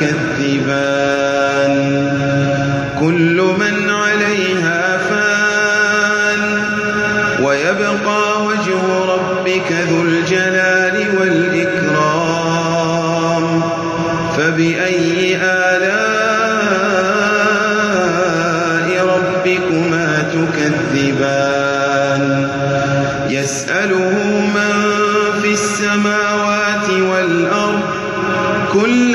تكذبان كل من عليها فان ويبقى وجه ربك ذو الجلال والإكرام فبأي آلاء ربكما تكذبان يسأله من في السماوات والأرض كل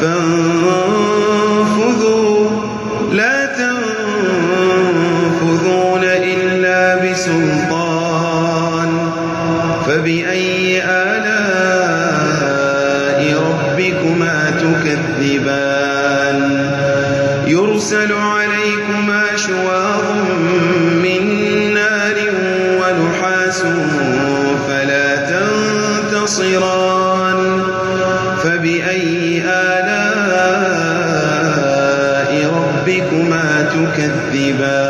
فانفذوا. لا تنفذون إلا بسلطان. فبأي آلاء ربكما تكذبان؟ يرسل عليكما شواظ من نار ونحاس فلا تنتصران تكذبان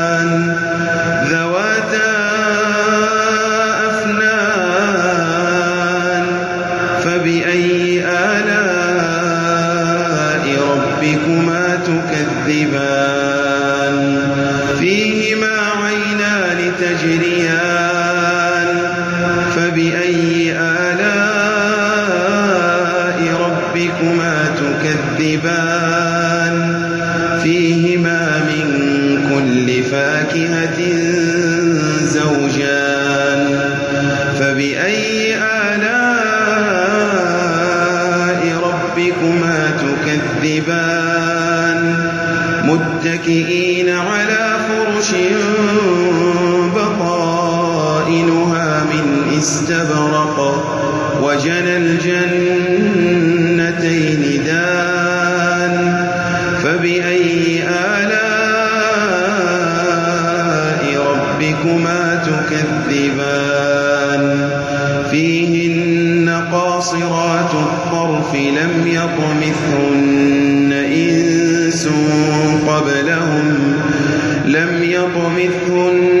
تجريان فبأي آلاء ربكما تكذبان؟ فيهما من كل فاكهة زوجان. فبأي آلاء ربكما تكذبان؟ متكئين على فرش استبرق وجنى الجنتين دان فبأي آلاء ربكما تكذبان؟ فيهن قاصرات الطرف لم يطمثهن إنس قبلهم لم يطمثهن